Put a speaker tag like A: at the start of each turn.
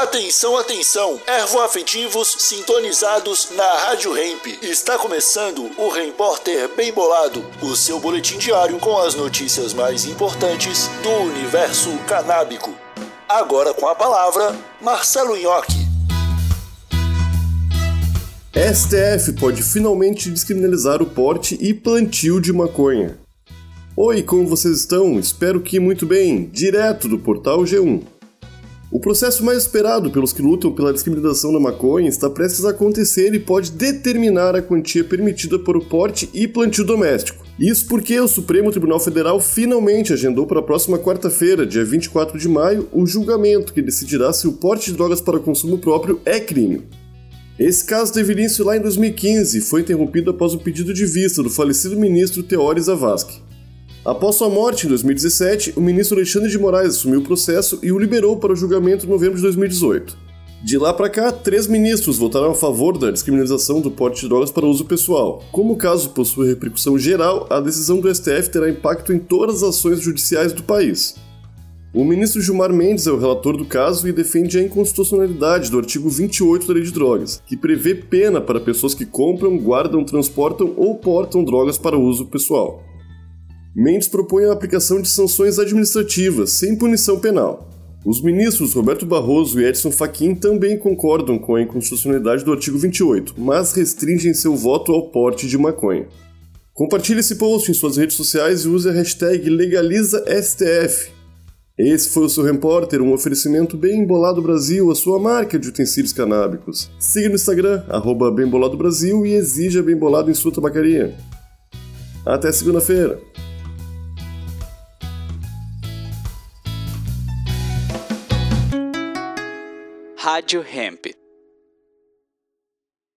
A: Atenção, atenção! Ervoafetivos sintonizados na Rádio Hemp. Está começando o Repórter Bem Bolado, o seu boletim diário com as notícias mais importantes do universo canábico. Agora com a palavra, Marcelo Nhoque.
B: STF pode finalmente descriminalizar o porte e plantio de maconha. Oi, como vocês estão? Espero que muito bem, direto do portal G1. O processo mais esperado pelos que lutam pela descriminalização da maconha está prestes a acontecer e pode determinar a quantia permitida para o porte e plantio doméstico. Isso porque o Supremo Tribunal Federal finalmente agendou para a próxima quarta-feira, dia 24 de maio, o julgamento que decidirá se o porte de drogas para consumo próprio é crime. Esse caso teve início lá em 2015 e foi interrompido após o pedido de vista do falecido ministro Teori Zavascki. Após sua morte em 2017, o ministro Alexandre de Moraes assumiu o processo e o liberou para o julgamento em novembro de 2018. De lá para cá, três ministros votaram a favor da descriminalização do porte de drogas para uso pessoal. Como o caso possui repercussão geral, a decisão do STF terá impacto em todas as ações judiciais do país. O ministro Gilmar Mendes é o relator do caso e defende a inconstitucionalidade do artigo 28 da Lei de Drogas, que prevê pena para pessoas que compram, guardam, transportam ou portam drogas para uso pessoal. Mendes propõe a aplicação de sanções administrativas, sem punição penal. Os ministros Roberto Barroso e Edson Fachin também concordam com a inconstitucionalidade do artigo 28, mas restringem seu voto ao porte de maconha. Compartilhe esse post em suas redes sociais e use a hashtag LegalizaSTF. Esse foi o seu repórter, um oferecimento Bem Bolado Brasil, a sua marca de utensílios canábicos. Siga no Instagram, arroba Bem Brasil e exija Bem Bolado em sua tabacaria. Até segunda-feira!
C: Rádio Hemp.